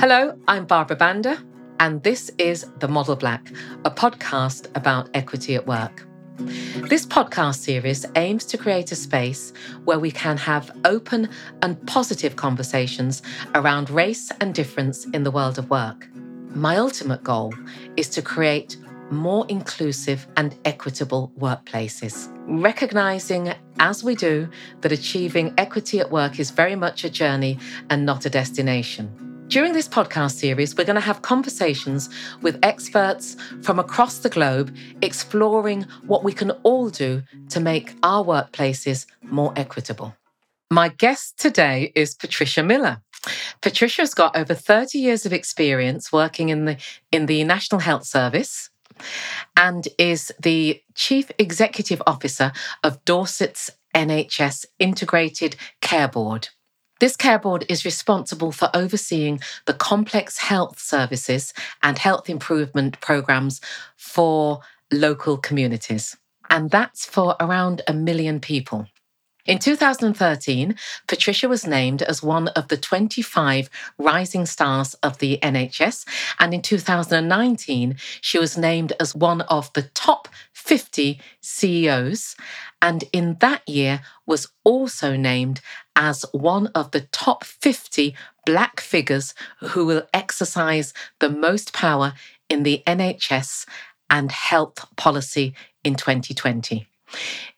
Hello, I'm Barbara Banda, and this is The Model Black, a podcast about equity at work. This podcast series aims to create a space where we can have open and positive conversations around race and difference in the world of work. My ultimate goal is to create more inclusive and equitable workplaces, recognizing as we do that achieving equity at work is very much a journey and not a destination. During this podcast series, we're going to have conversations with experts from across the globe exploring what we can all do to make our workplaces more equitable. My guest today is Patricia Miller. Patricia's got over 30 years of experience working in the in the National Health Service and is the Chief Executive Officer of Dorset's NHS Integrated Care Board. This care board is responsible for overseeing the complex health services and health improvement programs for local communities. And that's for around a million people. In 2013, Patricia was named as one of the 25 rising stars of the NHS. And in 2019, she was named as one of the top 50 CEOs. And in that year, was also named as one of the top 50 Black figures who will exercise the most power in the NHS and health policy in 2020.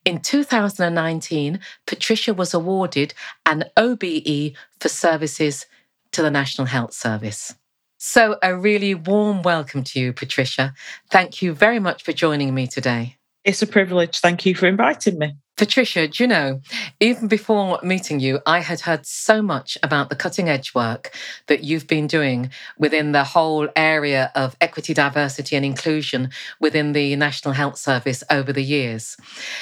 In 2019, Patricia was awarded an OBE for services to the National Health Service. So, a really warm welcome to you, Patricia. Thank you very much for joining me today. It's a privilege. Thank you for inviting me. Patricia, do you know, even before meeting you, I had heard so much about the cutting edge work that you've been doing within the whole area of equity, diversity, and inclusion within the National Health Service over the years.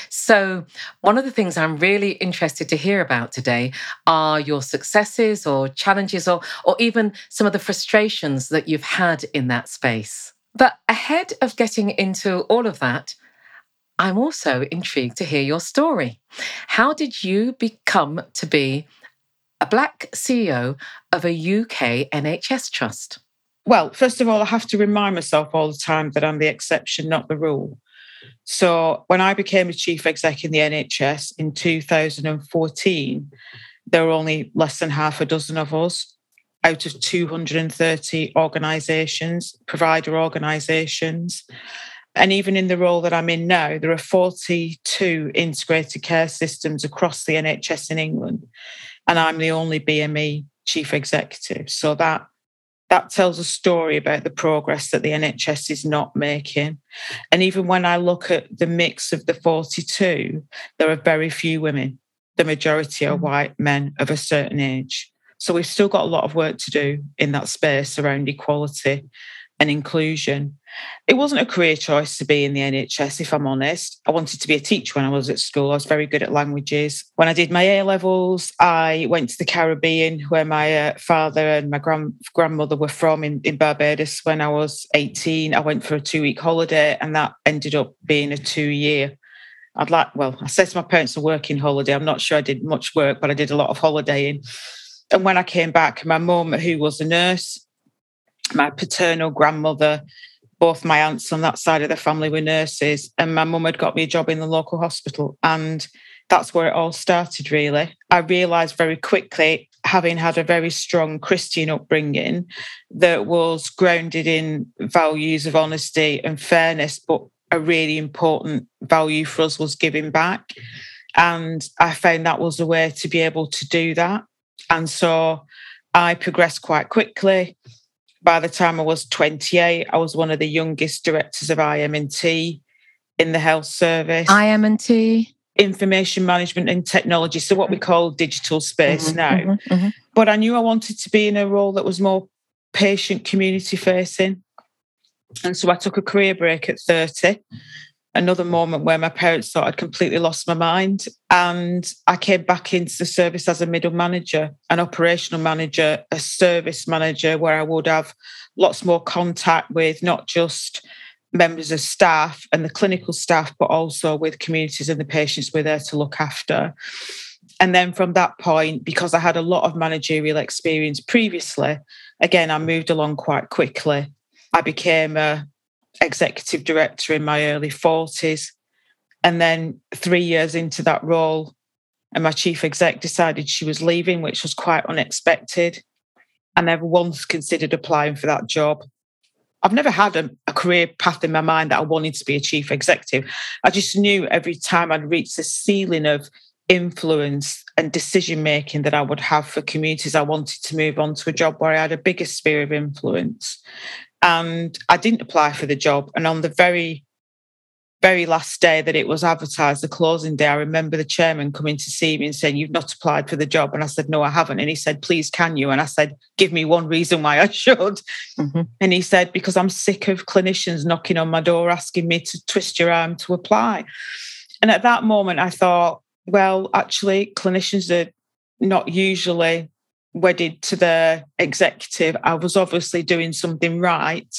So, one of the things I'm really interested to hear about today are your successes or challenges or, or even some of the frustrations that you've had in that space. But ahead of getting into all of that, I'm also intrigued to hear your story. How did you become to be a Black CEO of a UK NHS trust? Well, first of all, I have to remind myself all the time that I'm the exception, not the rule. So when I became a chief exec in the NHS in 2014, there were only less than half a dozen of us out of 230 organisations, provider organisations. And even in the role that I'm in now, there are 42 integrated care systems across the NHS in England. And I'm the only BME chief executive. So that that tells a story about the progress that the NHS is not making. And even when I look at the mix of the 42, there are very few women. The majority are mm. white men of a certain age. So we've still got a lot of work to do in that space around equality and inclusion. It wasn't a career choice to be in the NHS, if I'm honest. I wanted to be a teacher when I was at school. I was very good at languages. When I did my A levels, I went to the Caribbean, where my uh, father and my grand- grandmother were from in, in Barbados. When I was 18, I went for a two week holiday, and that ended up being a two year. I'd like, well, I said to my parents a working holiday. I'm not sure I did much work, but I did a lot of holidaying. And when I came back, my mum, who was a nurse, my paternal grandmother, both my aunts on that side of the family were nurses, and my mum had got me a job in the local hospital. And that's where it all started, really. I realised very quickly, having had a very strong Christian upbringing, that was grounded in values of honesty and fairness, but a really important value for us was giving back. And I found that was a way to be able to do that. And so I progressed quite quickly by the time I was 28, I was one of the youngest directors of IM&T in the health service. IM&T? Information management and technology. So what we call digital space mm-hmm, now. Mm-hmm, mm-hmm. But I knew I wanted to be in a role that was more patient community facing. And so I took a career break at 30 another moment where my parents thought I'd completely lost my mind. And I came back into the service as a middle manager, an operational manager, a service manager, where I would have lots more contact with not just members of staff and the clinical staff, but also with communities and the patients we're there to look after. And then from that point, because I had a lot of managerial experience previously, again, I moved along quite quickly. I became a executive director in my early 40s. And then three years into that role, and my chief exec decided she was leaving, which was quite unexpected. I never once considered applying for that job. I've never had a, a, career path in my mind that I wanted to be a chief executive. I just knew every time I'd reach the ceiling of influence and decision making that I would have for communities, I wanted to move on to a job where I had a bigger sphere of influence. And I didn't apply for the job. And on the very very last day that it was advertised, the closing day, I remember the chairman coming to see me and saying, You've not applied for the job. And I said, No, I haven't. And he said, Please, can you? And I said, Give me one reason why I should. Mm-hmm. And he said, Because I'm sick of clinicians knocking on my door asking me to twist your arm to apply. And at that moment, I thought, Well, actually, clinicians are not usually wedded to the executive. I was obviously doing something right.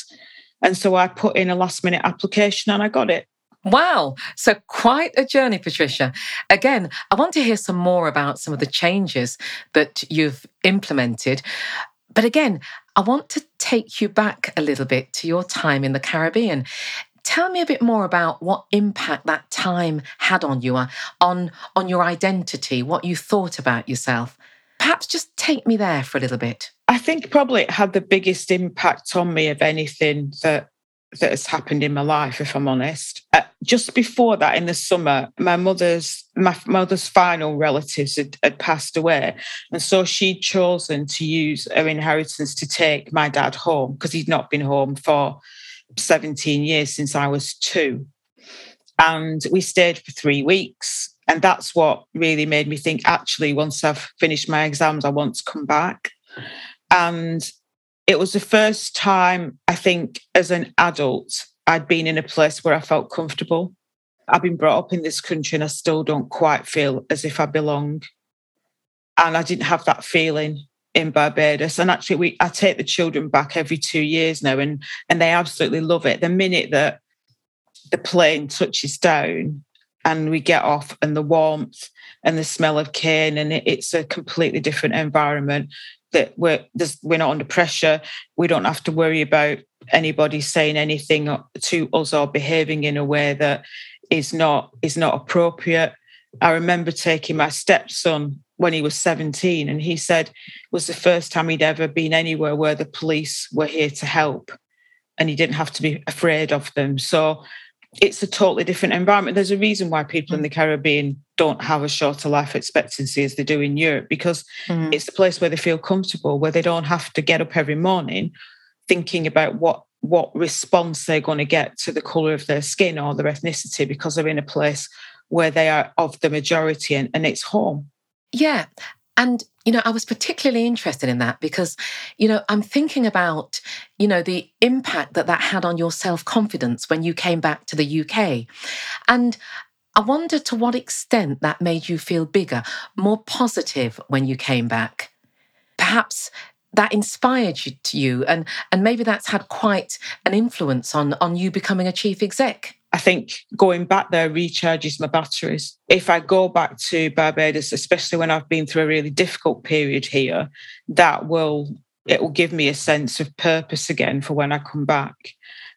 And so I put in a last minute application and I got it. Wow. So, quite a journey, Patricia. Again, I want to hear some more about some of the changes that you've implemented. But again, I want to take you back a little bit to your time in the Caribbean. Tell me a bit more about what impact that time had on you, uh, on, on your identity, what you thought about yourself. Perhaps just take me there for a little bit. I think probably it had the biggest impact on me of anything that that has happened in my life, if I'm honest. Uh, just before that, in the summer, my mother's my mother's final relatives had, had, passed away, and so she'd chosen to use her inheritance to take my dad home because he'd not been home for 17 years since I was two, and we stayed for three weeks. And that's what really made me think. Actually, once I've finished my exams, I want to come back. And it was the first time I think as an adult I'd been in a place where I felt comfortable. I've been brought up in this country and I still don't quite feel as if I belong. And I didn't have that feeling in Barbados. And actually we I take the children back every two years now and and they absolutely love it. The minute that the plane touches down and we get off and the warmth and the smell of cane and it, it's a completely different environment that we're we're not under pressure. We don't have to worry about anybody saying anything to us or behaving in a way that is not is not appropriate. I remember taking my stepson when he was 17 and he said it was the first time he'd ever been anywhere where the police were here to help and he didn't have to be afraid of them. So it's a totally different environment. There's a reason why people in the Caribbean don't have a shorter life expectancy as they do in Europe because mm. it's a place where they feel comfortable, where they don't have to get up every morning thinking about what what response they're going to get to the color of their skin or their ethnicity because they're in a place where they are of the majority and, and it's home. Yeah. And, you know, I was particularly interested in that because, you know, I'm thinking about, you know, the impact that that had on your self confidence when you came back to the UK. And I wonder to what extent that made you feel bigger, more positive when you came back. Perhaps that inspired you to you and and maybe that's had quite an influence on on you becoming a chief exec I think going back there recharges my batteries. If I go back to Barbados, especially when I've been through a really difficult period here, that will it will give me a sense of purpose again for when I come back.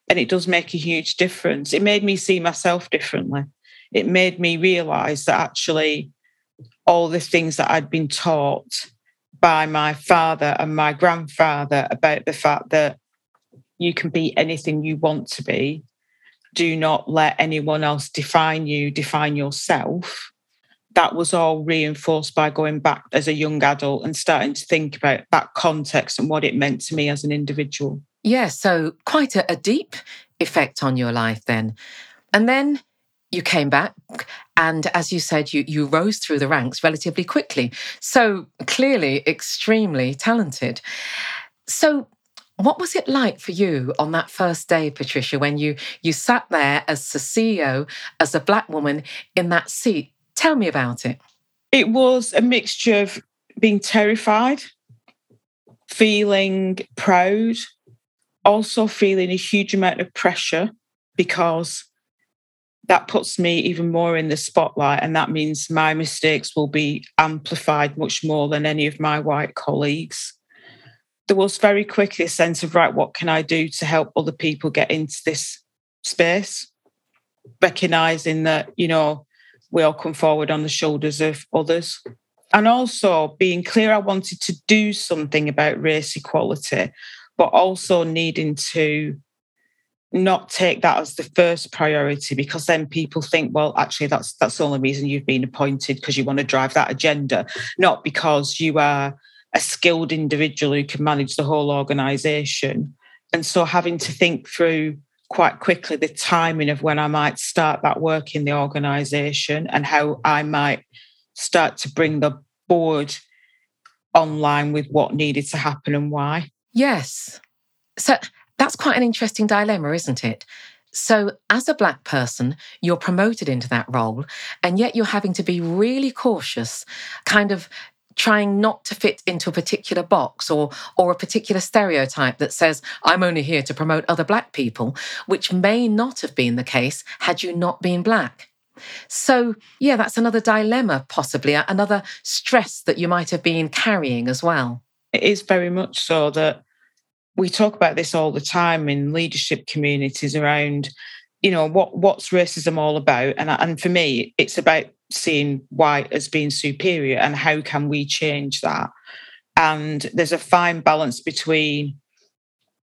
And it does make a huge difference. It made me see myself differently. It made me realize that actually all the things that I'd been taught by my father and my grandfather about the fact that you can be anything you want to be do not let anyone else define you, define yourself. That was all reinforced by going back as a young adult and starting to think about that context and what it meant to me as an individual. Yeah, so quite a, a deep effect on your life then. And then you came back and as you said you you rose through the ranks relatively quickly so clearly extremely talented so what was it like for you on that first day, Patricia, when you you sat there as the CEO, as a black woman in that seat? Tell me about it. It was a mixture of being terrified, feeling proud, also feeling a huge amount of pressure because that puts me even more in the spotlight. And that means my mistakes will be amplified much more than any of my white colleagues. There was very quickly a sense of, right, what can I do to help other people get into this space? Recognizing that, you know, we all come forward on the shoulders of others. And also being clear, I wanted to do something about race equality, but also needing to not take that as the first priority because then people think well actually that's that's the only reason you've been appointed because you want to drive that agenda not because you are a skilled individual who can manage the whole organization. And so having to think through quite quickly the timing of when I might start that work in the organization and how I might start to bring the board online with what needed to happen and why. Yes. So that's quite an interesting dilemma, isn't it? So, as a Black person, you're promoted into that role, and yet you're having to be really cautious, kind of trying not to fit into a particular box or or a particular stereotype that says I'm only here to promote other black people which may not have been the case had you not been black. So, yeah, that's another dilemma possibly, another stress that you might have been carrying as well. It is very much so that we talk about this all the time in leadership communities around you know what what's racism all about and and for me it's about seeing white as being superior and how can we change that? And there's a fine balance between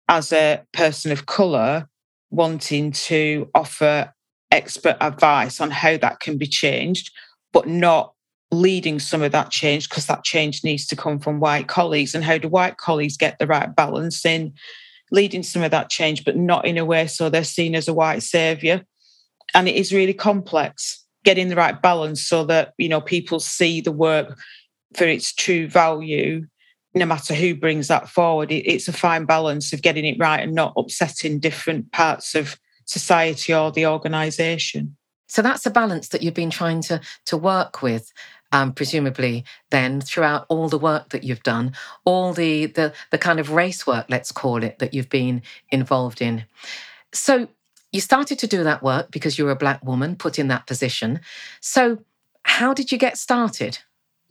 as a person of color wanting to offer expert advice on how that can be changed but not leading some of that change because that change needs to come from white colleagues. And how do white colleagues get the right balance in leading some of that change but not in a way so they're seen as a white savior? And it is really complex getting the right balance so that you know people see the work for its true value no matter who brings that forward it's a fine balance of getting it right and not upsetting different parts of society or the organization so that's a balance that you've been trying to to work with um, presumably then throughout all the work that you've done, all the, the the kind of race work, let's call it, that you've been involved in. So you started to do that work because you're a black woman put in that position. So how did you get started?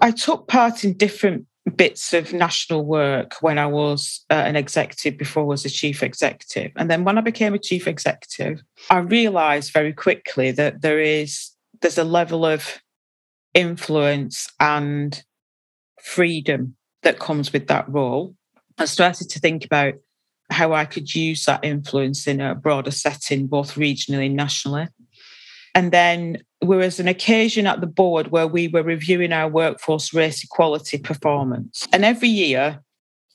I took part in different bits of national work when I was uh, an executive before I was a chief executive. And then when I became a chief executive, I realized very quickly that there is there's a level of influence and freedom that comes with that role. I started to think about how I could use that influence in a broader setting, both regionally and nationally. And then there was an occasion at the board where we were reviewing our workforce race equality performance. And every year,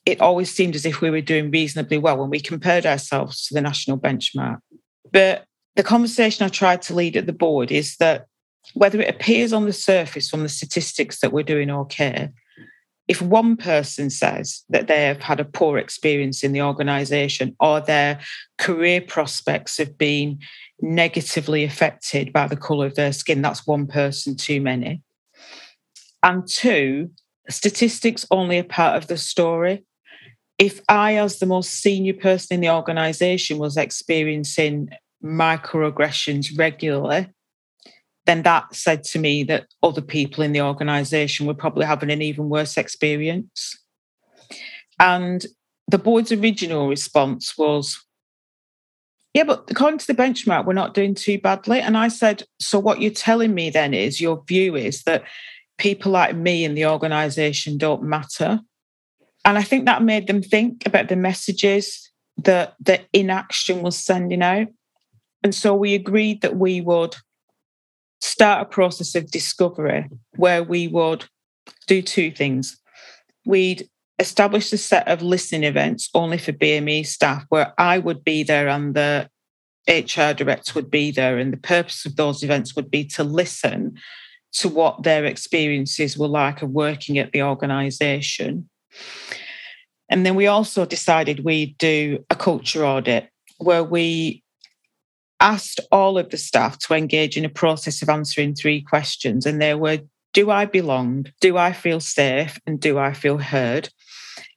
it always seemed as if we were doing reasonably well when we compared ourselves to the national benchmark. But the conversation I tried to lead at the board is that whether it appears on the surface from the statistics that we're doing okay, if one person says that they have had a poor experience in the organization or their career prospects have been negatively affected by the color of their skin, that's one person too many. And two, statistics only a part of the story. If I, as the most senior person in the organization, was experiencing microaggressions regularly, then that said to me that other people in the organization were probably having an even worse experience. And the board's original response was, yeah, but according to the benchmark, we're not doing too badly. And I said, so what you're telling me then is your view is that people like me in the organization don't matter. And I think that made them think about the messages that the inaction was sending out. And so we agreed that we would start a process of discovery where we would do two things. We'd establish a set of listening events only for BME staff where I would be there and the HR director would be there. And the purpose of those events would be to listen to what their experiences were like of working at the organisation. And then we also decided we'd do a culture audit where we asked all of the staff to engage in a process of answering three questions. And they were Do I belong? Do I feel safe? And do I feel heard?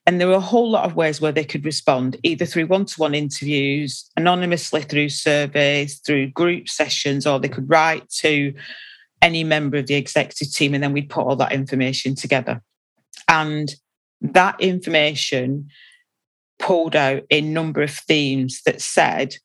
And there were a whole lot of ways where they could respond, either through one to one interviews, anonymously through surveys, through group sessions, or they could write to any member of the executive team, and then we'd put all that information together. And that information pulled out a number of themes that said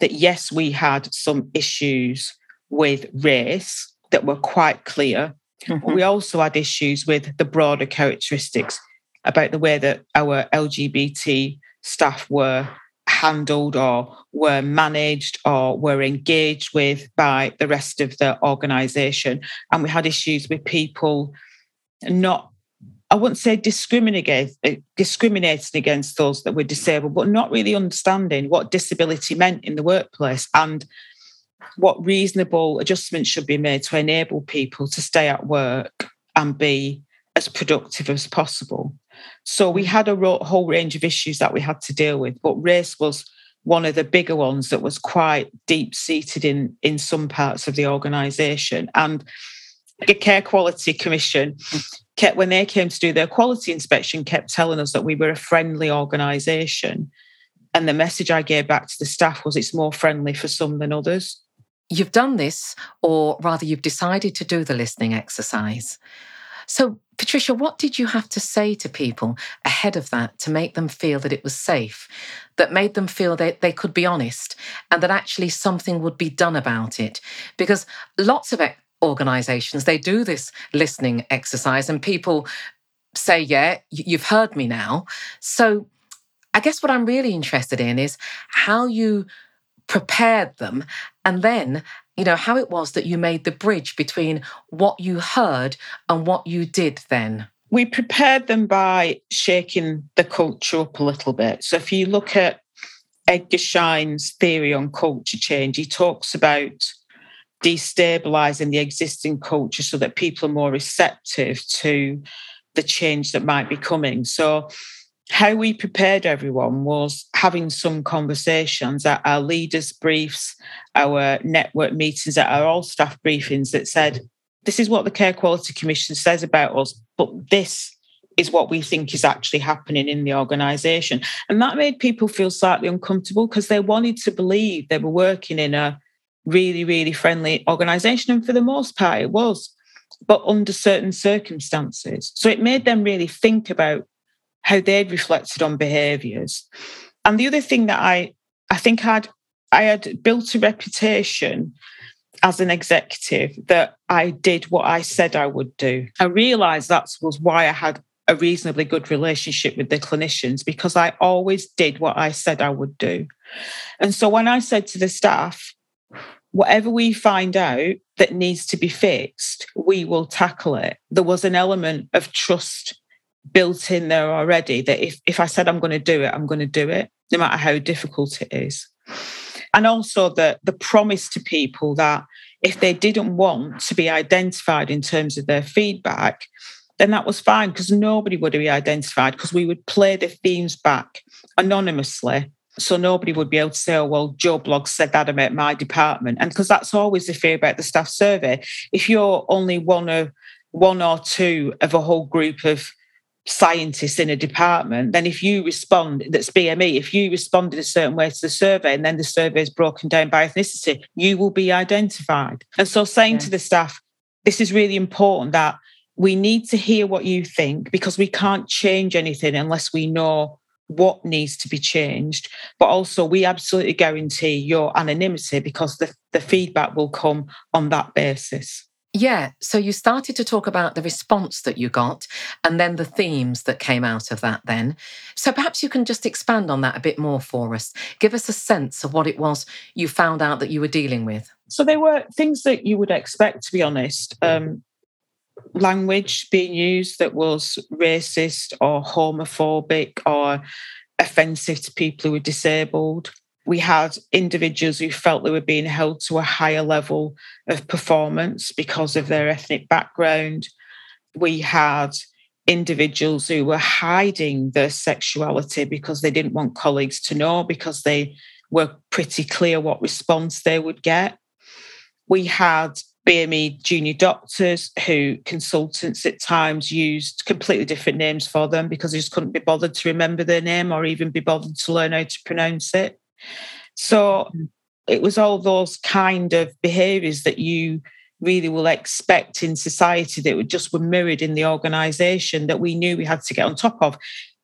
that yes, we had some issues with race that were quite clear. Mm-hmm. We also had issues with the broader characteristics about the way that our LGBT staff were handled or were managed or were engaged with by the rest of the organisation. And we had issues with people not, I wouldn't say discriminating, eh, discriminating against those that were disabled, but not really understanding what disability meant in the workplace and what reasonable adjustments should be made to enable people to stay at work and be as productive as possible. So we had a whole range of issues that we had to deal with, but race was one of the bigger ones that was quite deep seated in in some parts of the organisation. And the Care Quality Commission kept when they came to do their quality inspection, kept telling us that we were a friendly organisation. And the message I gave back to the staff was it's more friendly for some than others. You've done this, or rather, you've decided to do the listening exercise. So, Patricia, what did you have to say to people ahead of that to make them feel that it was safe, that made them feel that they could be honest, and that actually something would be done about it? Because lots of organizations, they do this listening exercise, and people say, Yeah, you've heard me now. So, I guess what I'm really interested in is how you prepared them and then you know, how it was that you made the bridge between what you heard and what you did then. We prepared them by shaking the culture up a little bit. So if you look at Edgar Schein's theory on culture change, he talks about destabilizing the existing culture so that people are more receptive to the change that might be coming. So how we prepared everyone was having some conversations at our leaders' briefs, our network meetings, at our all staff briefings that said, this is what the Care Quality Commission says about us, but this is what we think is actually happening in the organisation. And that made people feel slightly uncomfortable because they wanted to believe they were working in a really, really friendly organisation. And for the most part, it was, but under certain circumstances. So it made them really think about how they'd reflected on behaviours. And the other thing that I I think I'd I had built a reputation as an executive that I did what I said I would do. I realized that was why I had a reasonably good relationship with the clinicians because I always did what I said I would do. And so when I said to the staff, whatever we find out that needs to be fixed, we will tackle it. There was an element of trust built in there already that if, if I said I'm going to do it, I'm going to do it, no matter how difficult it is. And also the, the promise to people that if they didn't want to be identified in terms of their feedback, then that was fine because nobody would be identified because we would play the themes back anonymously. So nobody would be able to say, oh, well, Joe Bloggs said that about my department. And because that's always the fear about the staff survey. If you're only one of one or two of a whole group of scientists in a department, then if you respond, that's BME, if you responded a certain way to the survey and then the survey is broken down by ethnicity, you will be identified. And so saying yeah. to the staff, this is really important that we need to hear what you think because we can't change anything unless we know what needs to be changed. But also, we absolutely guarantee your anonymity because the, the feedback will come on that basis. Yeah. So you started to talk about the response that you got and then the themes that came out of that, then. So perhaps you can just expand on that a bit more for us. Give us a sense of what it was you found out that you were dealing with. So they were things that you would expect, to be honest. Um, language being used that was racist or homophobic or offensive to people who were disabled we had individuals who felt they were being held to a higher level of performance because of their ethnic background. We had individuals who were hiding their sexuality because they didn't want colleagues to know, because they were pretty clear what response they would get. We had BME junior doctors who consultants at times used completely different names for them because they just couldn't be bothered to remember their name or even be bothered to learn how to pronounce it. So mm. it was all those kind of behaviours that you really will expect in society that just were mirrored in the organisation that we knew we had to get on top of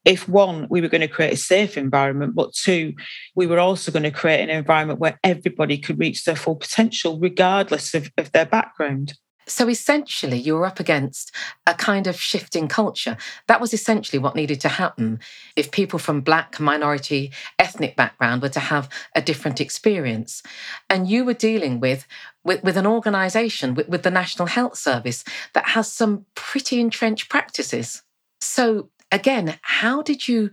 if one, we were going to create a safe environment, but two, we were also going to create an environment where everybody could reach their full potential, regardless of, of their background. So essentially, you were up against a kind of shifting culture. That was essentially what needed to happen if people from Black, minority, ethnic background were to have a different experience. And you were dealing with, with, with an organisation, with, with the National Health Service, that has some pretty entrenched practices. So again, how did you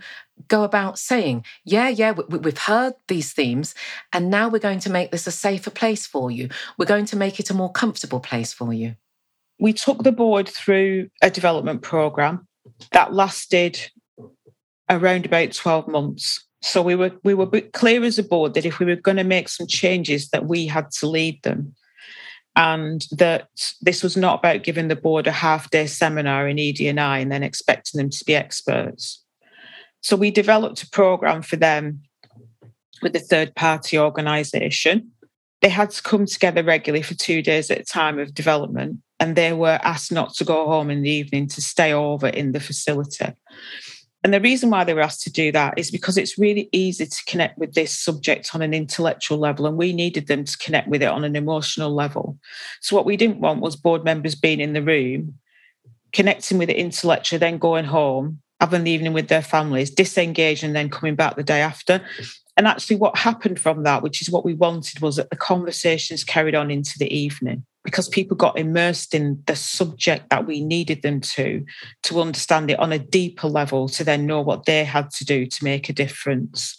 go about saying, yeah, yeah, we, have heard these themes, and now we're going to make this a safer place for you? We're going to make it a more comfortable place for you? We took the board through a development program that lasted around about 12 months. So we were we were clear as a board that if we were going to make some changes, that we had to lead them and that this was not about giving the board a half day seminar in ED&I and then expecting them to be experts. So we developed a program for them with a third party organisation. They had to come together regularly for two days at a time of development, and they were asked not to go home in the evening to stay over in the facility. And the reason why they were asked to do that is because it's really easy to connect with this subject on an intellectual level, and we needed them to connect with it on an emotional level. So, what we didn't want was board members being in the room, connecting with it intellectually, then going home, having the evening with their families, disengaging, and then coming back the day after. And actually, what happened from that, which is what we wanted, was that the conversations carried on into the evening because people got immersed in the subject that we needed them to to understand it on a deeper level to then know what they had to do to make a difference.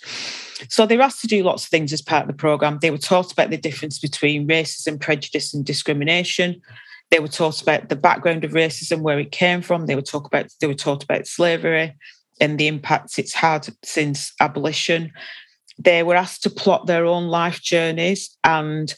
So they were asked to do lots of things as part of the program. They were taught about the difference between racism prejudice and discrimination. They were taught about the background of racism where it came from. They were taught about they were taught about slavery and the impacts it's had since abolition. They were asked to plot their own life journeys and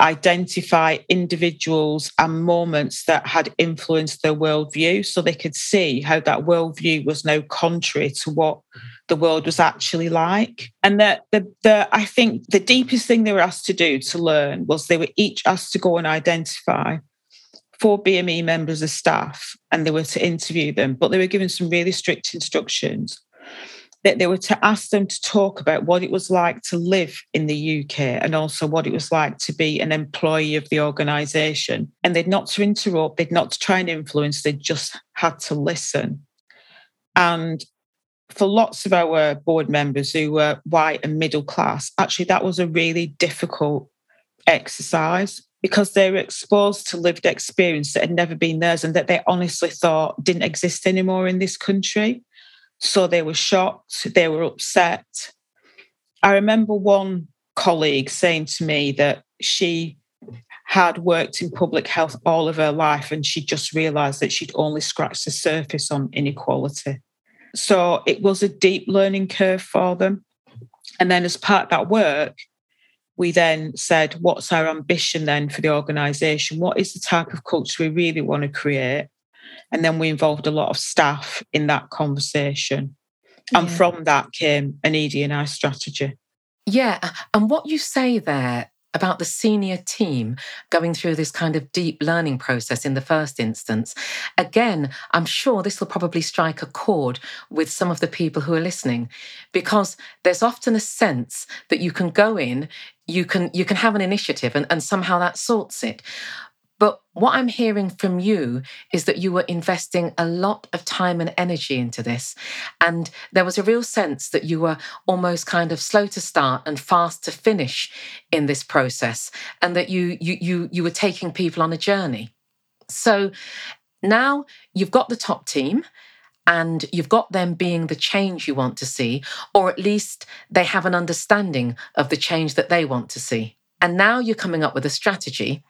identify individuals and moments that had influenced their worldview so they could see how that worldview was no contrary to what the world was actually like. And that the, the I think the deepest thing they were asked to do to learn was they were each asked to go and identify four BME members of staff and they were to interview them, but they were given some really strict instructions that they were to ask them to talk about what it was like to live in the UK and also what it was like to be an employee of the organisation. And they'd not to interrupt, they'd not to try and influence, they just had to listen. And for lots of our board members who were white and middle class, actually, that was a really difficult exercise because they were exposed to lived experience that had never been theirs and that they honestly thought didn't exist anymore in this country. So they were shocked, they were upset. I remember one colleague saying to me that she had worked in public health all of her life and she just realized that she'd only scratched the surface on inequality. So it was a deep learning curve for them. And then, as part of that work, we then said, What's our ambition then for the organisation? What is the type of culture we really want to create? And then we involved a lot of staff in that conversation. Yeah. And from that came an ED&I strategy. Yeah. And what you say there about the senior team going through this kind of deep learning process in the first instance. Again, I'm sure this will probably strike a chord with some of the people who are listening because there's often a sense that you can go in, you can you can have an initiative and, and somehow that sorts it. But what I'm hearing from you is that you were investing a lot of time and energy into this. And there was a real sense that you were almost kind of slow to start and fast to finish in this process, and that you you you you were taking people on a journey. So now you've got the top team and you've got them being the change you want to see, or at least they have an understanding of the change that they want to see and now you're coming up with a strategy.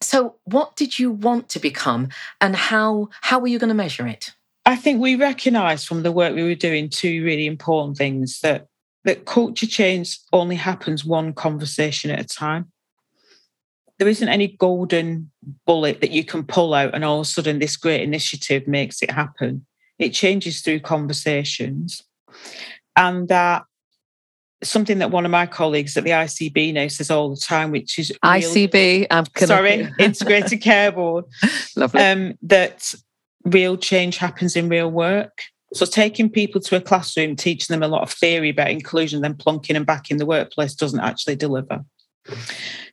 So, what did you want to become, and how how were you going to measure it? I think we recognised from the work we were doing two really important things that that culture change only happens one conversation at a time. there isn't any golden bullet that you can pull out and all of a sudden this great initiative makes it happen. It changes through conversations. And that something that one of my colleagues at the ICB now says all the time, which is real, ICB. I'm sorry, Integrated Care Board. Lovely. Um, that real change happens in real work. So taking people to a classroom, teaching them a lot of theory about inclusion, then plunking them back in the workplace doesn't actually deliver.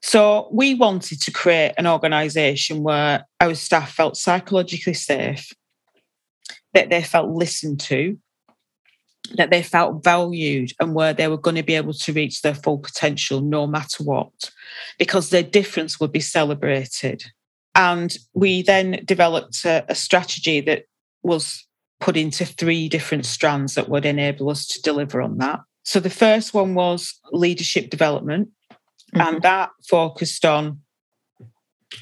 So we wanted to create an organisation where our staff felt psychologically safe, that they felt listened to, that they felt valued and where they were going to be able to reach their full potential no matter what, because their difference would be celebrated. And we then developed a, a strategy that was put into three different strands that would enable us to deliver on that. So the first one was leadership development, mm-hmm. and that focused on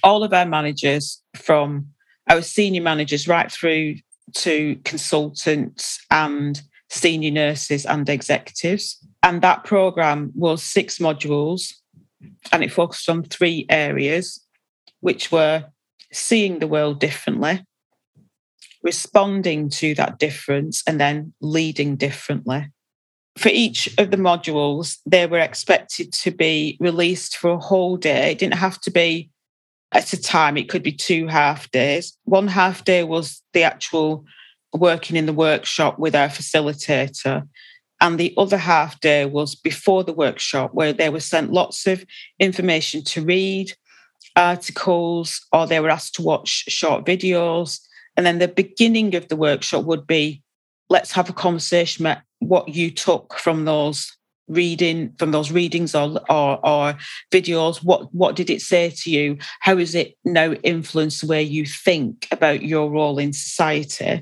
all of our managers from our senior managers right through to consultants and senior nurses and executives. And that program was six modules and it focused on three areas, which were seeing the world differently, responding to that difference, and then leading differently. For each of the modules, they were expected to be released for a whole day. It didn't have to be at a time, it could be two half days. One half day was the actual working in the workshop with our facilitator. And the other half day was before the workshop, where they were sent lots of information to read, articles, or they were asked to watch short videos. And then the beginning of the workshop would be let's have a conversation about what you took from those reading from those readings or, or, or videos what what did it say to you how is it now influenced the way you think about your role in society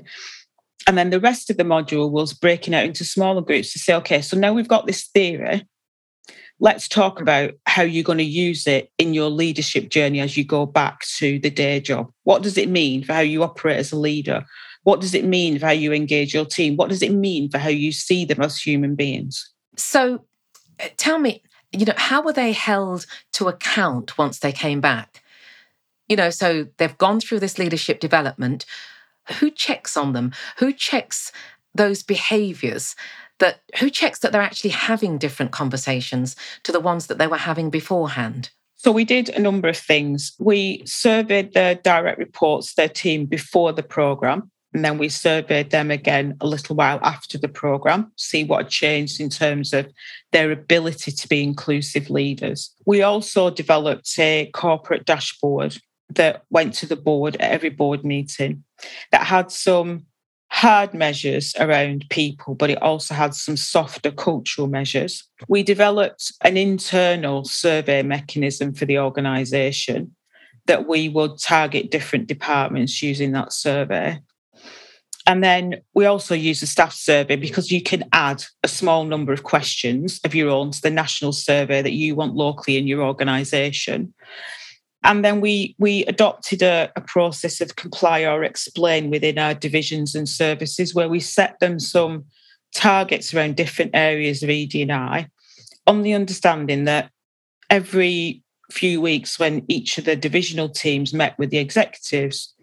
and then the rest of the module was breaking out into smaller groups to say, okay, so now we've got this theory. Let's talk about how you're going to use it in your leadership journey as you go back to the day job. What does it mean for how you operate as a leader? What does it mean for how you engage your team? What does it mean for how you see them as human beings? So uh, tell me, you know, how were they held to account once they came back? You know, so they've gone through this leadership development who checks on them? Who checks those behaviors? That who checks that they're actually having different conversations to the ones that they were having beforehand? So we did a number of things. We surveyed the direct reports, their team before the program, and then we surveyed them again a little while after the program, see what changed in terms of their ability to be inclusive leaders. We also developed a corporate dashboard that went to the board at every board meeting that had some hard measures around people, but it also had some softer cultural measures. We developed an internal survey mechanism for the organisation that we would target different departments using that survey. And then we also use a staff survey because you can add a small number of questions of your own to the national survey that you want locally in your organisation. And then we we adopted a, a, process of comply or explain within our divisions and services where we set them some targets around different areas of ED&I on the understanding that every few weeks when each of the divisional teams met with the executives,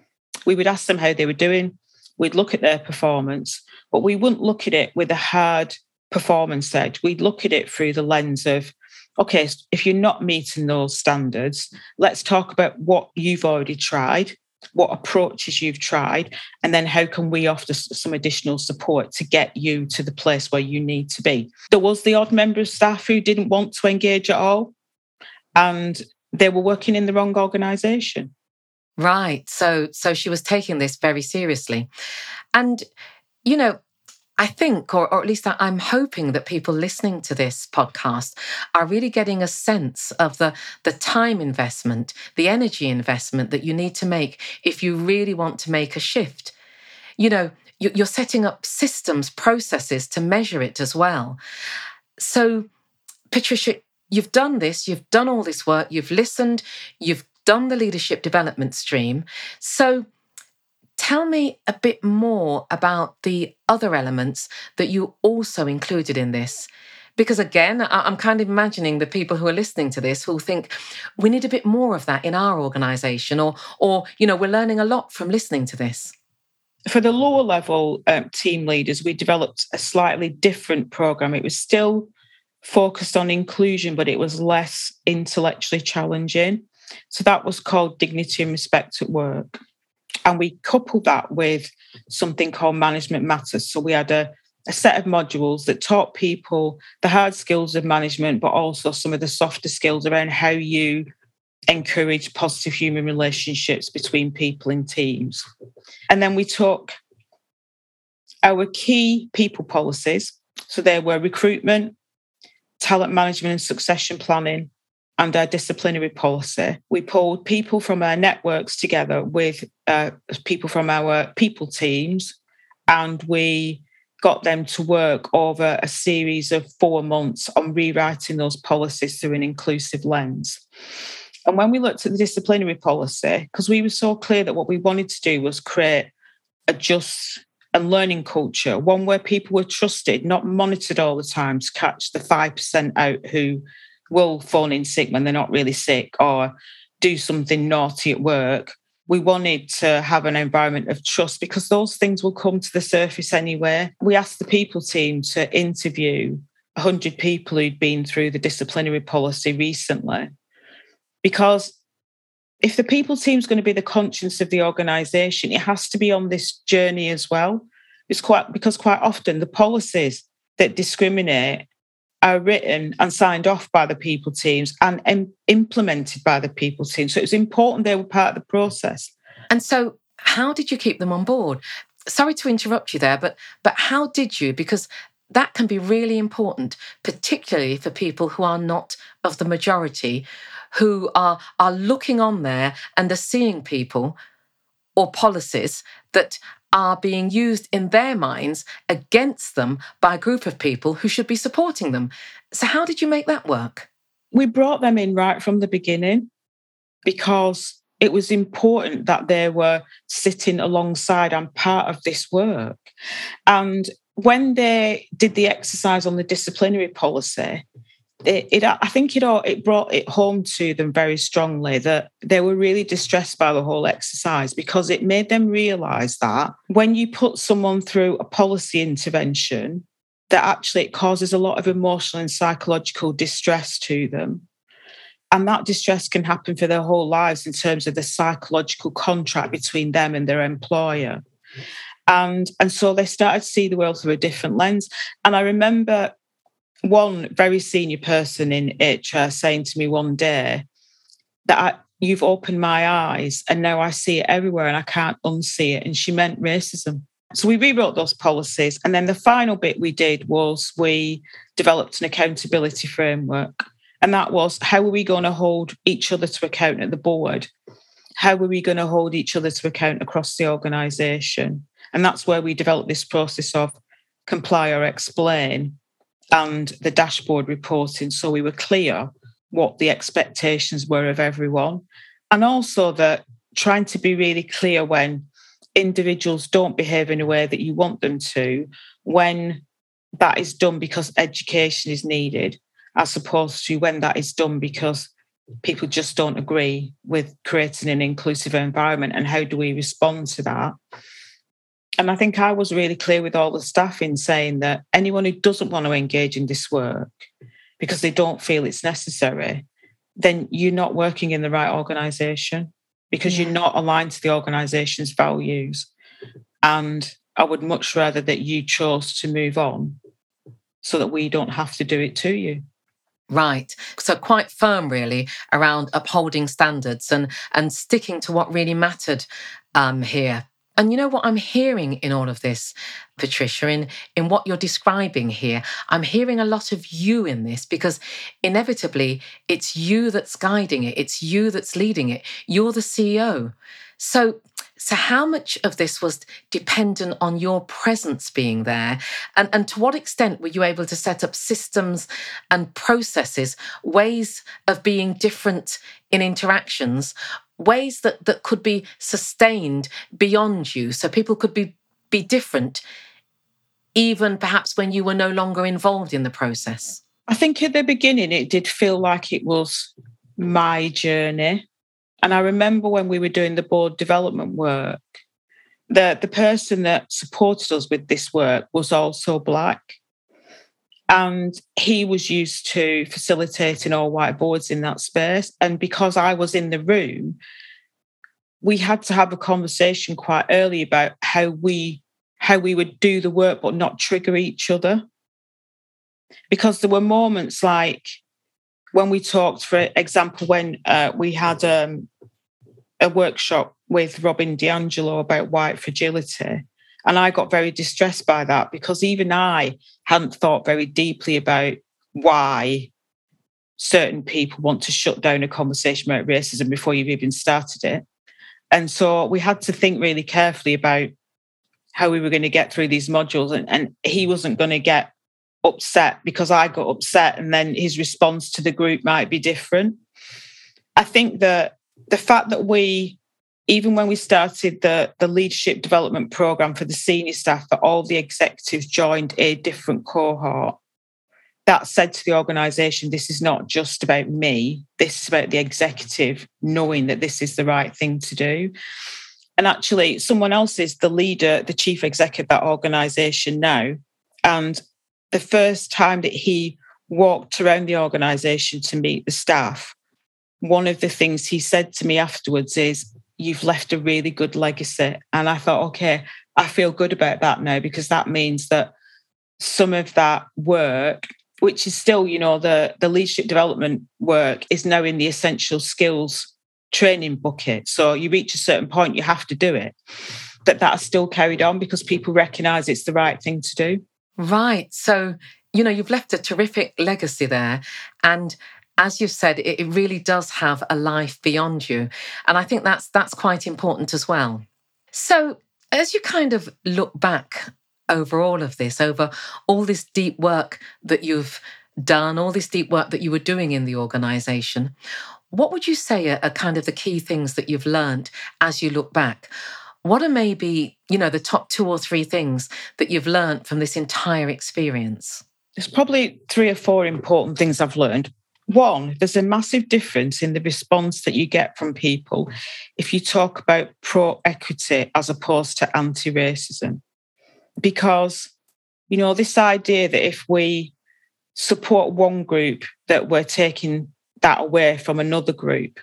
we would ask them how they were doing. We'd look at their performance, but we wouldn't look at it with a hard performance edge. We'd look at it through the lens of okay, if you're not meeting those standards, let's talk about what you've already tried, what approaches you've tried, and then how can we offer some additional support to get you to the place where you need to be. There was the odd member of staff who didn't want to engage at all, and they were working in the wrong organisation. Right. So so she was taking this very seriously. And you know, I think, or, or at least I'm hoping that people listening to this podcast are really getting a sense of the, the time investment, the energy investment that you need to make if you really want to make a shift. You know, you're setting up systems, processes to measure it as well. So, Patricia, you've done this, you've done all this work, you've listened, you've done the leadership development stream. So, Tell me a bit more about the other elements that you also included in this, Because again, I'm kind of imagining the people who are listening to this who think we need a bit more of that in our organization, or, or you know, we're learning a lot from listening to this. For the lower level um, team leaders, we developed a slightly different program. It was still focused on inclusion, but it was less intellectually challenging. So that was called Dignity and Respect at Work. And we coupled that with something called Management Matters. So we had a, a set of modules that taught people the hard skills of management, but also some of the softer skills around how you encourage positive human relationships between people in teams. And then we took our key people policies. So there were recruitment, talent management and succession planning, and our disciplinary policy. We pulled people from our networks together with uh, people from our people teams, and we got them to work over a series of four months on rewriting those policies through an inclusive lens. And when we looked at the disciplinary policy, because we were so clear that what we wanted to do was create a just and learning culture, one where people were trusted, not monitored all the time to catch the 5% out who will phone in sick when they're not really sick or do something naughty at work. We wanted to have an environment of trust because those things will come to the surface anyway. We asked the people team to interview 100 people who'd been through the disciplinary policy recently because if the people team is going to be the conscience of the organization, it has to be on this journey as well. It's quite because quite often the policies that discriminate are written and signed off by the people teams and Im- implemented by the people teams. So it was important they were part of the process. And so, how did you keep them on board? Sorry to interrupt you there, but but how did you? Because that can be really important, particularly for people who are not of the majority, who are are looking on there and are seeing people or policies that are being used in their minds against them by a group of people who should be supporting them. So, how did you make that work? We brought them in right from the beginning because it was important that they were sitting alongside and part of this work. And when they did the exercise on the disciplinary policy, it, it, I think it all it brought it home to them very strongly that they were really distressed by the whole exercise because it made them realize that when you put someone through a policy intervention that actually it causes a lot of emotional and psychological distress to them. And that distress can happen for their whole lives in terms of the psychological contract between them and their employer. And and so they started to see the world through a different lens. And i remember one very senior person in HR uh, saying to me one day that I, you've opened my eyes and now I see it everywhere and I can't unsee it. And she meant racism. So we rewrote those policies. And then the final bit we did was we developed an accountability framework. And that was how are we going to hold each other to account at the board? How are we going to hold each other to account across the organisation? And that's where we developed this process of comply or explain and the dashboard reporting so we were clear what the expectations were of everyone. And also that trying to be really clear when individuals don't behave in a way that you want them to, when that is done because education is needed, as opposed to when that is done because people just don't agree with creating an inclusive environment and how do we respond to that and I think I was really clear with all the staff in saying that anyone who doesn't want to engage in this work because they don't feel it's necessary, then you're not working in the right organization because yeah. you're not aligned to the organization's values. And I would much rather that you chose to move on so that we don't have to do it to you. Right. So quite firm really around upholding standards and and sticking to what really mattered um, here. And you know what I'm hearing in all of this, Patricia, in, in what you're describing here? I'm hearing a lot of you in this because inevitably it's you that's guiding it, it's you that's leading it. You're the CEO. So, so how much of this was dependent on your presence being there? And, and to what extent were you able to set up systems and processes, ways of being different in interactions ways that that could be sustained beyond you so people could be be different even perhaps when you were no longer involved in the process? I think at the beginning it did feel like it was my journey. And I remember when we were doing the board development work, that the person that supported us with this work was also Black. And he was used to facilitating all white boards in that space. And because I was in the room, we had to have a conversation quite early about how we how we would do the work but not trigger each other because there were moments like when we talked for example when uh, we had um, a workshop with robin diangelo about white fragility and i got very distressed by that because even i hadn't thought very deeply about why certain people want to shut down a conversation about racism before you've even started it and so we had to think really carefully about how we were going to get through these modules. And, and he wasn't going to get upset because I got upset, and then his response to the group might be different. I think that the fact that we, even when we started the, the leadership development program for the senior staff, that all the executives joined a different cohort that said to the organization, this is not just about me, this is about the executive knowing that this is the right thing to do. And actually, someone else is the leader, the chief executive of that organization now. And the first time that he walked around the organization to meet the staff, one of the things he said to me afterwards is, You've left a really good legacy. And I thought, okay, I feel good about that now because that means that some of that work which is still, you know, the, the leadership development work is now in the essential skills training bucket. So you reach a certain point, you have to do it. But that's still carried on because people recognize it's the right thing to do. Right. So, you know, you've left a terrific legacy there. And as you said, it really does have a life beyond you. And I think that's that's quite important as well. So as you kind of look back over all of this, over all this deep work that you've done, all this deep work that you were doing in the organization. What would you say are, are kind of the key things that you've learned as you look back? What are maybe, you know, the top two or three things that you've learned from this entire experience? There's probably three or four important things I've learned. One, there's a massive difference in the response that you get from people if you talk about pro equity as opposed to anti racism because you know this idea that if we support one group that we're taking that away from another group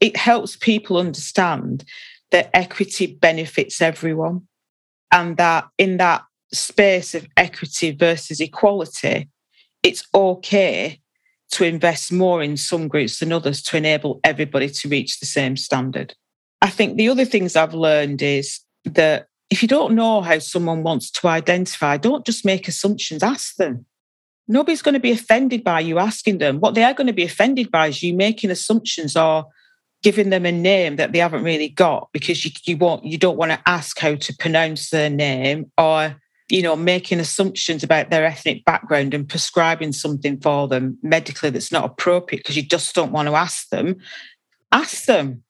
it helps people understand that equity benefits everyone and that in that space of equity versus equality it's okay to invest more in some groups than others to enable everybody to reach the same standard i think the other things i've learned is that if you don't know how someone wants to identify, don't just make assumptions, ask them. Nobody's going to be offended by you asking them. What they are going to be offended by is you making assumptions or giving them a name that they haven't really got because you, you want you don't want to ask how to pronounce their name or you know making assumptions about their ethnic background and prescribing something for them medically that's not appropriate because you just don't want to ask them ask them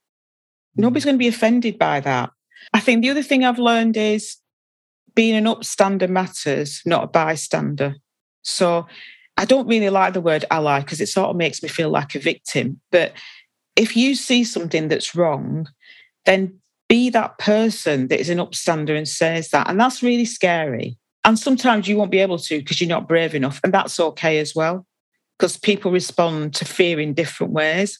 nobody's mm. going to be offended by that I think the other thing I've learned is being an upstander matters, not a bystander. So I don't really like the word ally because it sort of makes me feel like a victim. But if you see something that's wrong, then be that person that is an upstander and says that. And that's really scary. And sometimes you won't be able to because you're not brave enough. And that's okay as well, because people respond to fear in different ways.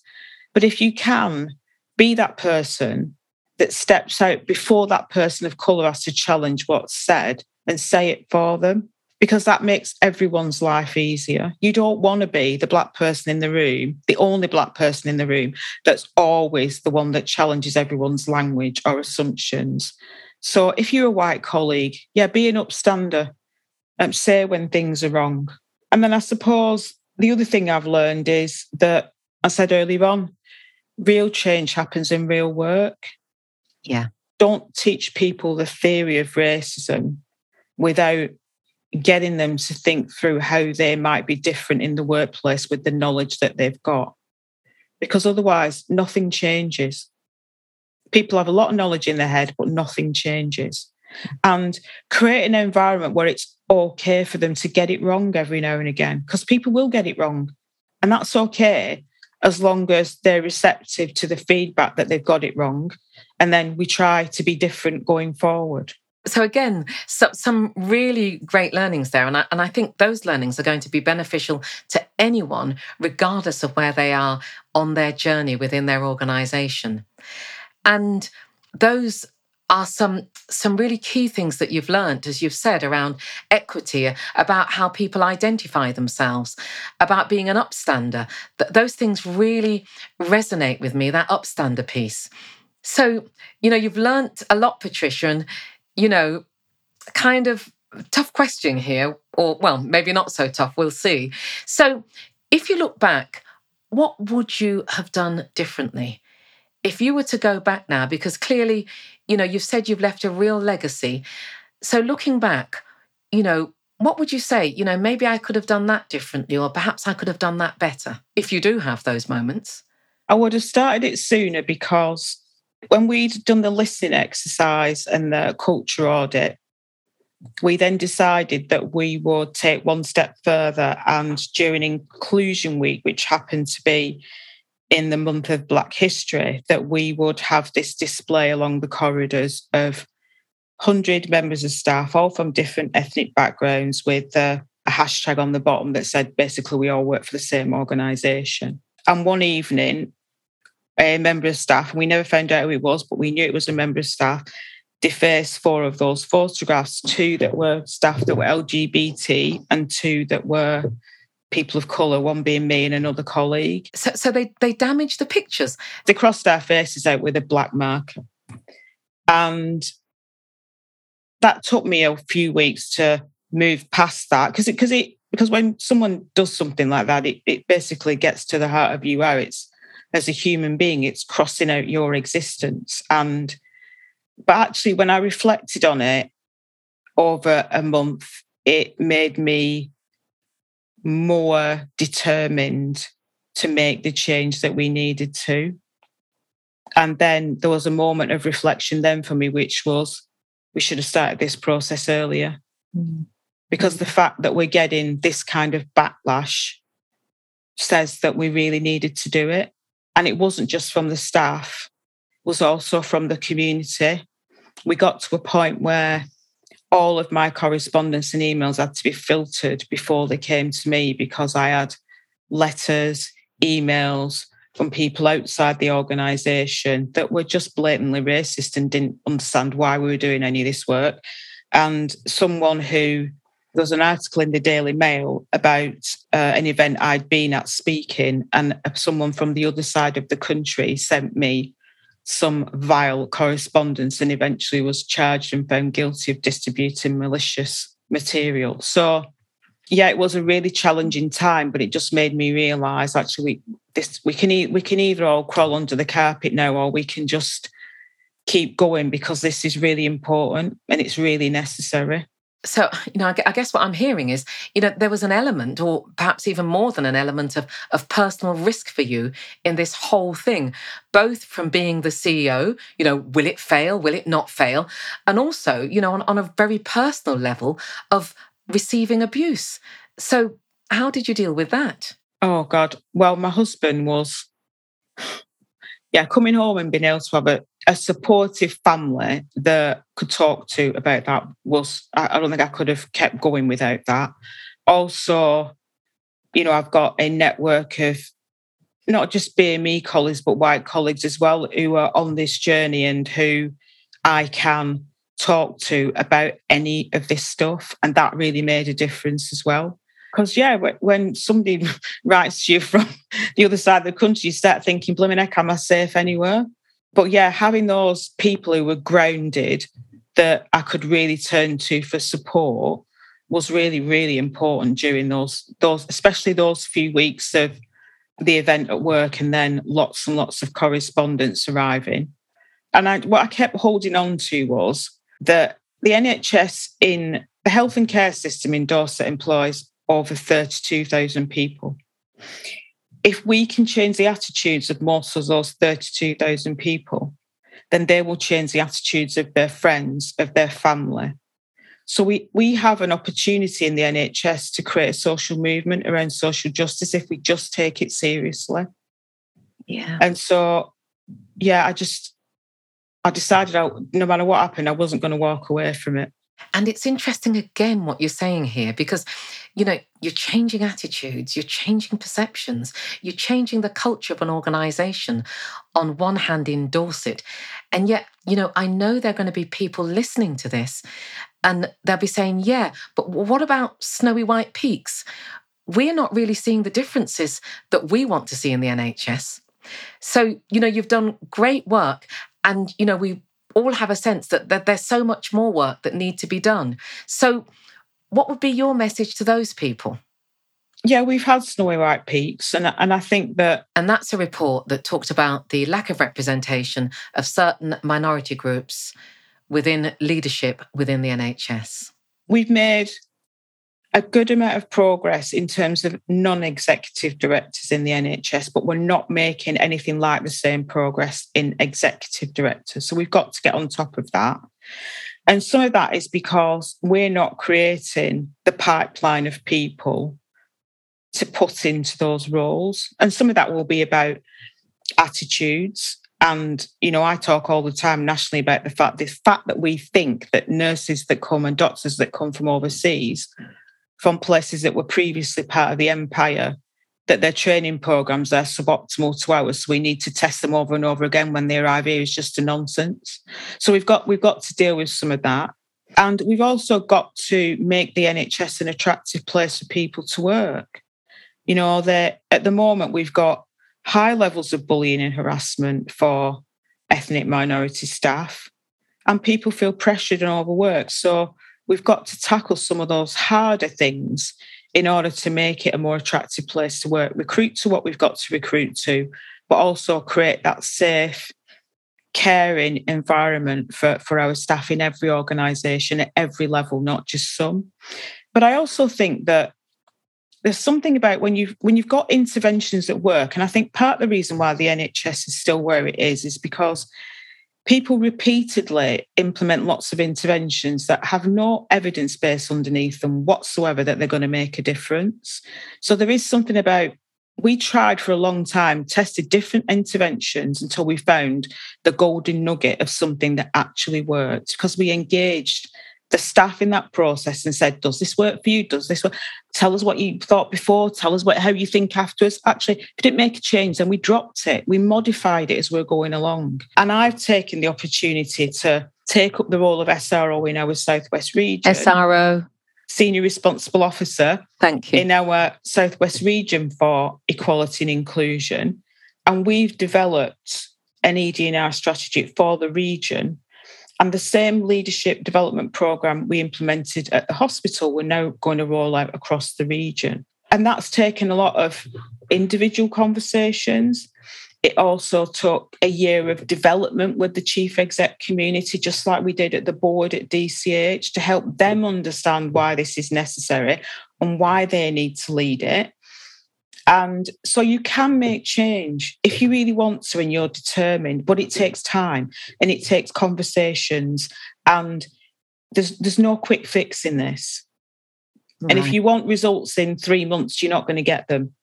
But if you can be that person that steps out before that person of colour has to challenge what's said and say it for them because that makes everyone's life easier. You don't want to be the black person in the room, the only black person in the room that's always the one that challenges everyone's language or assumptions. So if you're a white colleague, yeah, be an upstander and say when things are wrong. And then I suppose the other thing I've learned is that I said earlier on, real change happens in real work. Yeah. Don't teach people the theory of racism without getting them to think through how they might be different in the workplace with the knowledge that they've got. Because otherwise, nothing changes. People have a lot of knowledge in their head, but nothing changes. and create an environment where it's okay for them to get it wrong every now and again because people will get it wrong and that's okay as long as they're receptive to the feedback that they've got it wrong and then we try to be different going forward so again, so, some really great learnings there, and I, and I think those learnings are going to be beneficial to anyone, regardless of where they are on their journey within their organisation. And those are some some really key things that you've learned as you've said around equity about how people identify themselves about being an upstander Th- those things really resonate with me that upstander piece so you know you've learnt a lot patricia and you know, kind of tough question here, or well, maybe not so tough, we'll see. So, if you look back, what would you have done differently? If you were to go back now, because clearly, you know, you've said you've left a real legacy. So, looking back, you know, what would you say? You know, maybe I could have done that differently, or perhaps I could have done that better if you do have those moments. I would have started it sooner because when we'd done the listening exercise and the culture audit, we then decided that we would take one step further and during inclusion week which happened to be in the month of black history that we would have this display along the corridors of 100 members of staff all from different ethnic backgrounds with uh, a hashtag on the bottom that said basically we all work for the same organisation. And one evening a member of staff, and we never found out who it was, but we knew it was a member of staff, defaced four of those photographs, two that were staff that were LGBT and two that were people of colour, one being me and another colleague. So, so they, they damaged the pictures? They crossed our faces out with a black marker. And that took me a few weeks to move past that because it, because it, because when someone does something like that, it, it basically gets to the heart of you how it's as a human being, it's crossing out your existence. And, but actually, when I reflected on it over a month, it made me more determined to make the change that we needed to. And then there was a moment of reflection then for me, which was we should have started this process earlier. Mm. Because the fact that we're getting this kind of backlash says that we really needed to do it. And it wasn't just from the staff, it was also from the community. We got to a point where all of my correspondence and emails had to be filtered before they came to me because I had letters, emails from people outside the organisation that were just blatantly racist and didn't understand why we were doing any of this work. And someone who there was an article in the Daily Mail about uh, an event I'd been at speaking, and someone from the other side of the country sent me some vile correspondence and eventually was charged and found guilty of distributing malicious material. So, yeah, it was a really challenging time, but it just made me realise actually this we can e- we can either all crawl under the carpet now, or we can just keep going because this is really important and it's really necessary so you know I guess what i'm hearing is you know there was an element or perhaps even more than an element of of personal risk for you in this whole thing both from being the ceo you know will it fail will it not fail? And also you know on, on a very personal level of receiving abuse. So how did you deal with that? Oh god. Well my husband was yeah coming home and being able to have a a supportive family that could talk to about that was I don't think I could have kept going without that. Also, you know, I've got a network of not just BME colleagues, but white colleagues as well who are on this journey and who I can talk to about any of this stuff. And that really made a difference as well. Because, yeah, when somebody writes to you from the other side of the country, you start thinking, blooming heck, am I safe anywhere? but yeah, having those people who were grounded that I could really turn to for support was really, really important during those those, especially those few weeks of the event at work and then lots and lots of correspondence arriving. And I, what I kept holding on to was that the NHS in the health and care system in Dorset employs over 32,000 people if we can change the attitudes of most of those 32,000 people, then they will change the attitudes of their friends, of their family. So we, we have an opportunity in the NHS to create a social movement around social justice if we just take it seriously. Yeah. And so, yeah, I just, I decided I, no matter what happened, I wasn't going to walk away from it. And it's interesting again what you're saying here because, you know, you're changing attitudes, you're changing perceptions, you're changing the culture of an organization on one hand in Dorset. And yet, you know, I know there are going to be people listening to this and they'll be saying, yeah, but what about snowy white peaks? We're not really seeing the differences that we want to see in the NHS. So, you know, you've done great work. And, you know, we all have a sense that, that there's so much more work that need to be done. So, what would be your message to those people? Yeah, we've had snowy white peaks, and and I think that and that's a report that talked about the lack of representation of certain minority groups within leadership within the NHS. We've made a good amount of progress in terms of non executive directors in the NHS, but we're not making anything like the same progress in executive directors. So we've got to get on top of that. And some of that is because we're not creating the pipeline of people to put into those roles. And some of that will be about attitudes. And, you know, I talk all the time nationally about the fact this fact that we think that nurses that come and doctors that come from overseas from places that were previously part of the empire that their training programs are suboptimal to ours. So we need to test them over and over again when they arrive here is just a nonsense. So we've got we've got to deal with some of that. And we've also got to make the NHS an attractive place for people to work. You know, that at the moment we've got high levels of bullying and harassment for ethnic minority staff, and people feel pressured and overworked. So we've got to tackle some of those harder things in order to make it a more attractive place to work. Recruit to what we've got to recruit to, but also create that safe, caring environment for, for our staff in every organisation at every level, not just some. But I also think that there's something about when you've when you've got interventions that work, and I think part of the reason why the NHS is still where it is is because people repeatedly implement lots of interventions that have no evidence base underneath them whatsoever that they're going to make a difference. So there is something about we tried for a long time, tested different interventions until we found the golden nugget of something that actually worked because we engaged the staff in that process and said, Does this work for you? Does this work? Tell us what you thought before. Tell us what how you think afterwards. Actually, if it didn't make a change, then we dropped it. We modified it as we we're going along. And I've taken the opportunity to take up the role of SRO in our Southwest region. SRO. Senior Responsible Officer. Thank you. In our Southwest region for equality and inclusion. And we've developed an ED&R strategy for the region and the same leadership development program we implemented at the hospital, we're now going to roll out across the region. And that's taken a lot of individual conversations. It also took a year of development with the chief exec community, just like we did at the board at DCH, to help them understand why this is necessary and why they need to lead it. And so you can make change if you really want to and you're determined, but it takes time and it takes conversations. And there's there's no quick fix in this. Right. And if you want results in three months, you're not going to get them.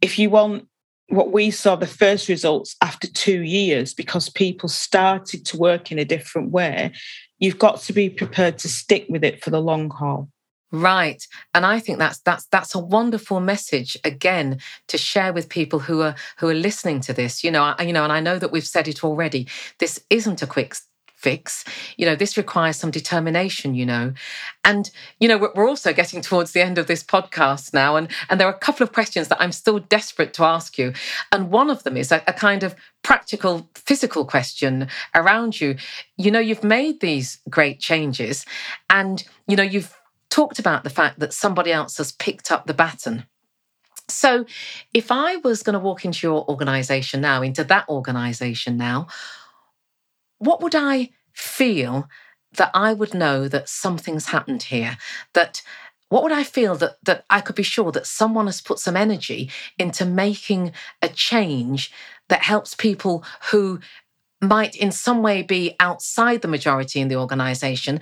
If you want what we saw the first results after two years because people started to work in a different way, you've got to be prepared to stick with it for the long haul. Right. And I think that's that's that's a wonderful message again to share with people who are who are listening to this. You know, I, you know, and I know that we've said it already. This isn't a quick fix. You know, this requires some determination, you know. And, you know, we're, also getting towards the end of this podcast now. And, and there are a couple of questions that I'm still desperate to ask you. And one of them is a, a kind of practical, physical question around you. You know, you've made these great changes and, you know, you've talked about the fact that somebody else has picked up the baton. So, if I was going to walk into your organization now, into that organization now, what would I feel that I would know that something's happened here? That what would I feel that that I could be sure that someone has put some energy into making a change that helps people who might in some way be outside the majority in the organization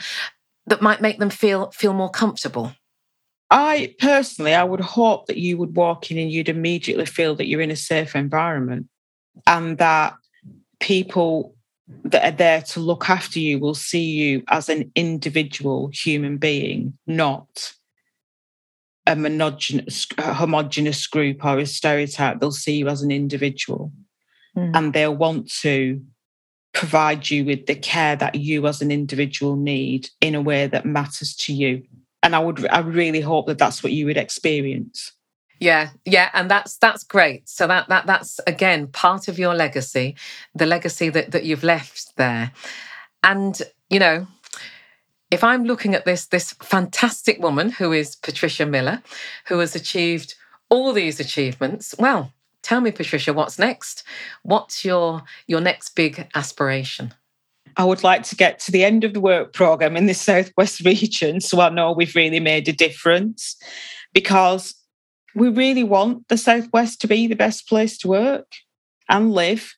that might make them feel feel more comfortable? I personally, I would hope that you would walk in and you'd immediately feel that you're in a safe environment and that people that are there to look after you will see you as an individual human being, not a monogenous, a homogenous group or a stereotype. They'll see you as an individual mm. and they'll want to provide you with the care that you as an individual need in a way that matters to you. And I would, I really hope that that's what you would experience. Yeah, yeah, and that's that's great. So that that that's again part of your legacy, the legacy that that you've left there. And you know, if I'm looking at this this fantastic woman who is Patricia Miller, who has achieved all these achievements, well, tell me Patricia, what's next? What's your your next big aspiration? I would like to get to the end of the work program in the Southwest region so I know we've really made a difference because we really want the Southwest to be the best place to work and live.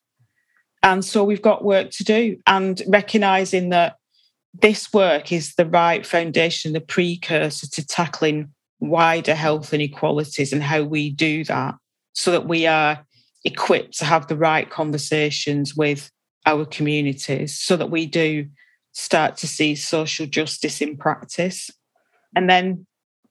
And so we've got work to do and recognizing that this work is the right foundation, the precursor to tackling wider health inequalities and how we do that so that we are equipped to have the right conversations with our communities so that we do start to see social justice in practice. And then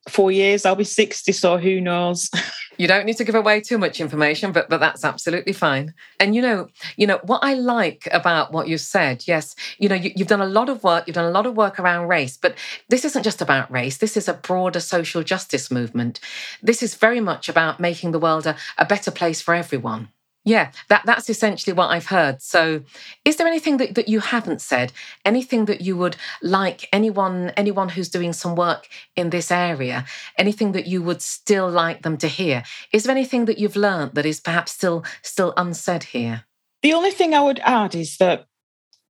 four years i'll be 60 so who knows you don't need to give away too much information but but that's absolutely fine. And you know you know what i like about what you said yes you know you, you've done a lot of work you've done a lot of work around race but this isn't just about race. This is a broader social justice movement. This is very much about making the world a, a better place for everyone yeah, that, that's essentially what I've heard. So, is there anything that, that you haven't said? Anything that you would like anyone anyone who's doing some work in this area? Anything that you would still like them to hear? Is there anything that you've learned that is perhaps still still unsaid here? The only thing I would add is that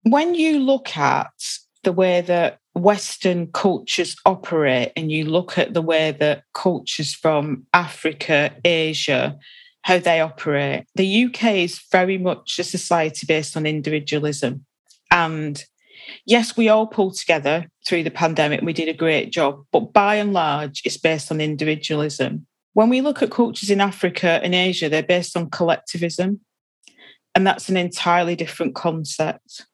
when you look at the way that Western cultures operate, and you look at the way that cultures from Africa, Asia, how they operate. The UK is very much a society based on individualism. And yes, we all pulled together through the pandemic. We did a great job, but by and large, it's based on individualism. When we look at cultures in Africa and Asia, they're based on collectivism. And that's an entirely different concept.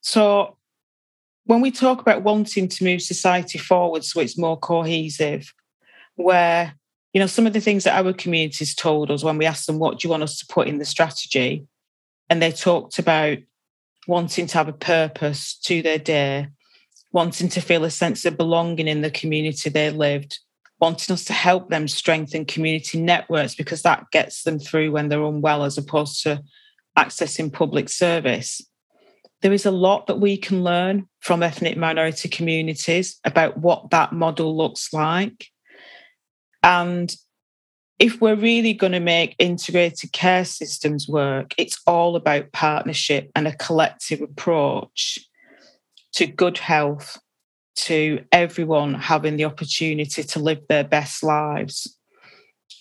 So when we talk about wanting to move society forward so it's more cohesive, where you know, some of the things that our communities told us when we asked them, what do you want us to put in the strategy? And they talked about wanting to have a purpose to their day, wanting to feel a sense of belonging in the community they lived, wanting us to help them strengthen community networks because that gets them through when they're unwell as opposed to accessing public service. There is a lot that we can learn from ethnic minority communities about what that model looks like. And if we're really going to make integrated care systems work, it's all about partnership and a collective approach to good health, to everyone having the opportunity to live their best lives.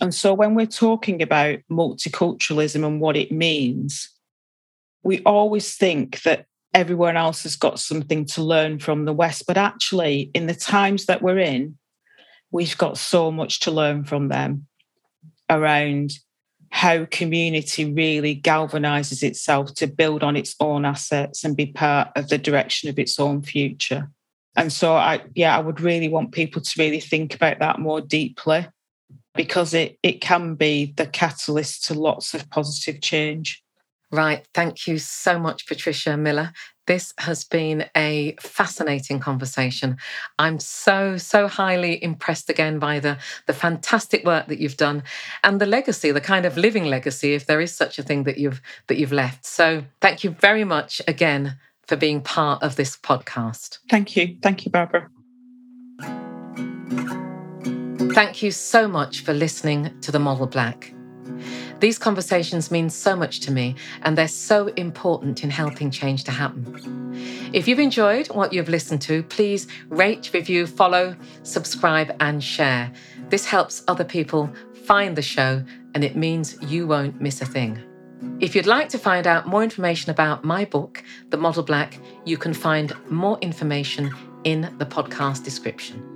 And so when we're talking about multiculturalism and what it means, we always think that everyone else has got something to learn from the West. But actually, in the times that we're in, we've got so much to learn from them around how community really galvanizes itself to build on its own assets and be part of the direction of its own future. And so I yeah, I would really want people to really think about that more deeply because it it can be the catalyst to lots of positive change. Right. Thank you so much, Patricia Miller. This has been a fascinating conversation. I'm so, so highly impressed again by the, the fantastic work that you've done and the legacy, the kind of living legacy, if there is such a thing that you've that you've left. So thank you very much again for being part of this podcast. Thank you. Thank you, Barbara. Thank you so much for listening to The Model Black. These conversations mean so much to me, and they're so important in helping change to happen. If you've enjoyed what you've listened to, please rate, review, follow, subscribe, and share. This helps other people find the show, and it means you won't miss a thing. If you'd like to find out more information about my book, The Model Black, you can find more information in the podcast description.